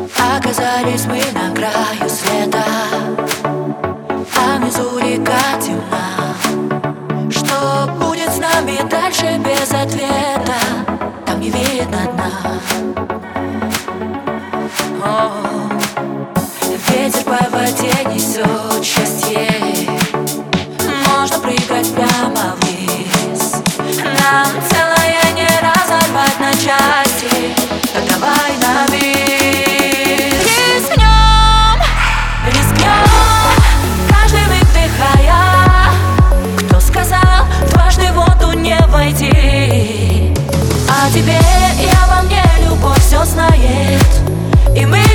Оказались мы на краю света. А внизу река темна. Что будет с нами дальше без ответа? Там не видно дна. Ветер по воде несет счастье. Можно прыгать прямо вниз. Нам целое не разорвать на части. Давай на бис все знает. И мы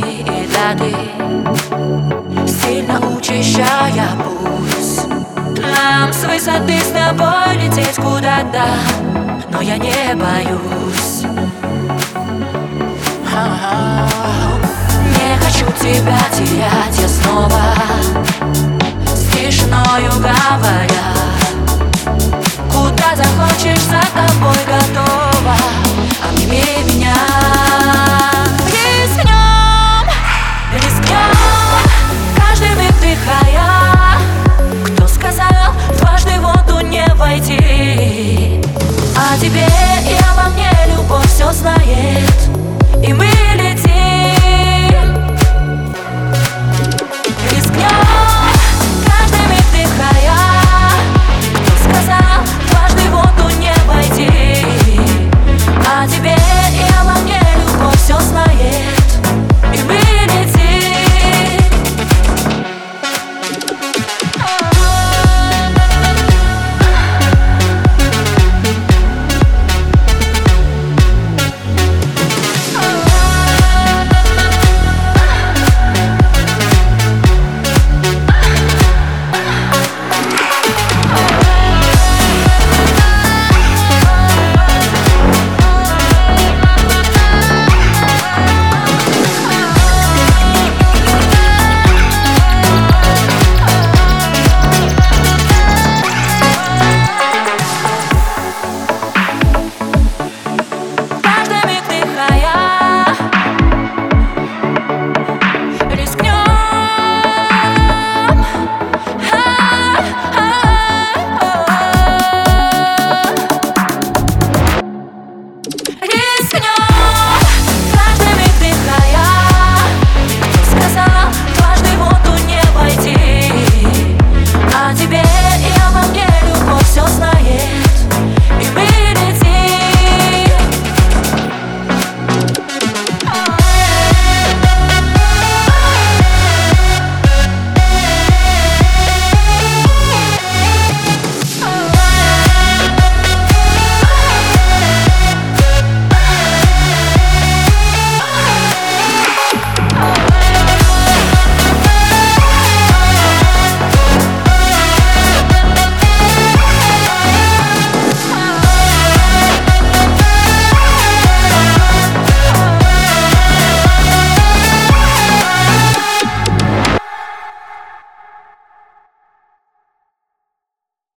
и даты Сильно учащая пульс Нам с высоты с тобой лететь куда-то Но я не боюсь Не хочу тебя терять я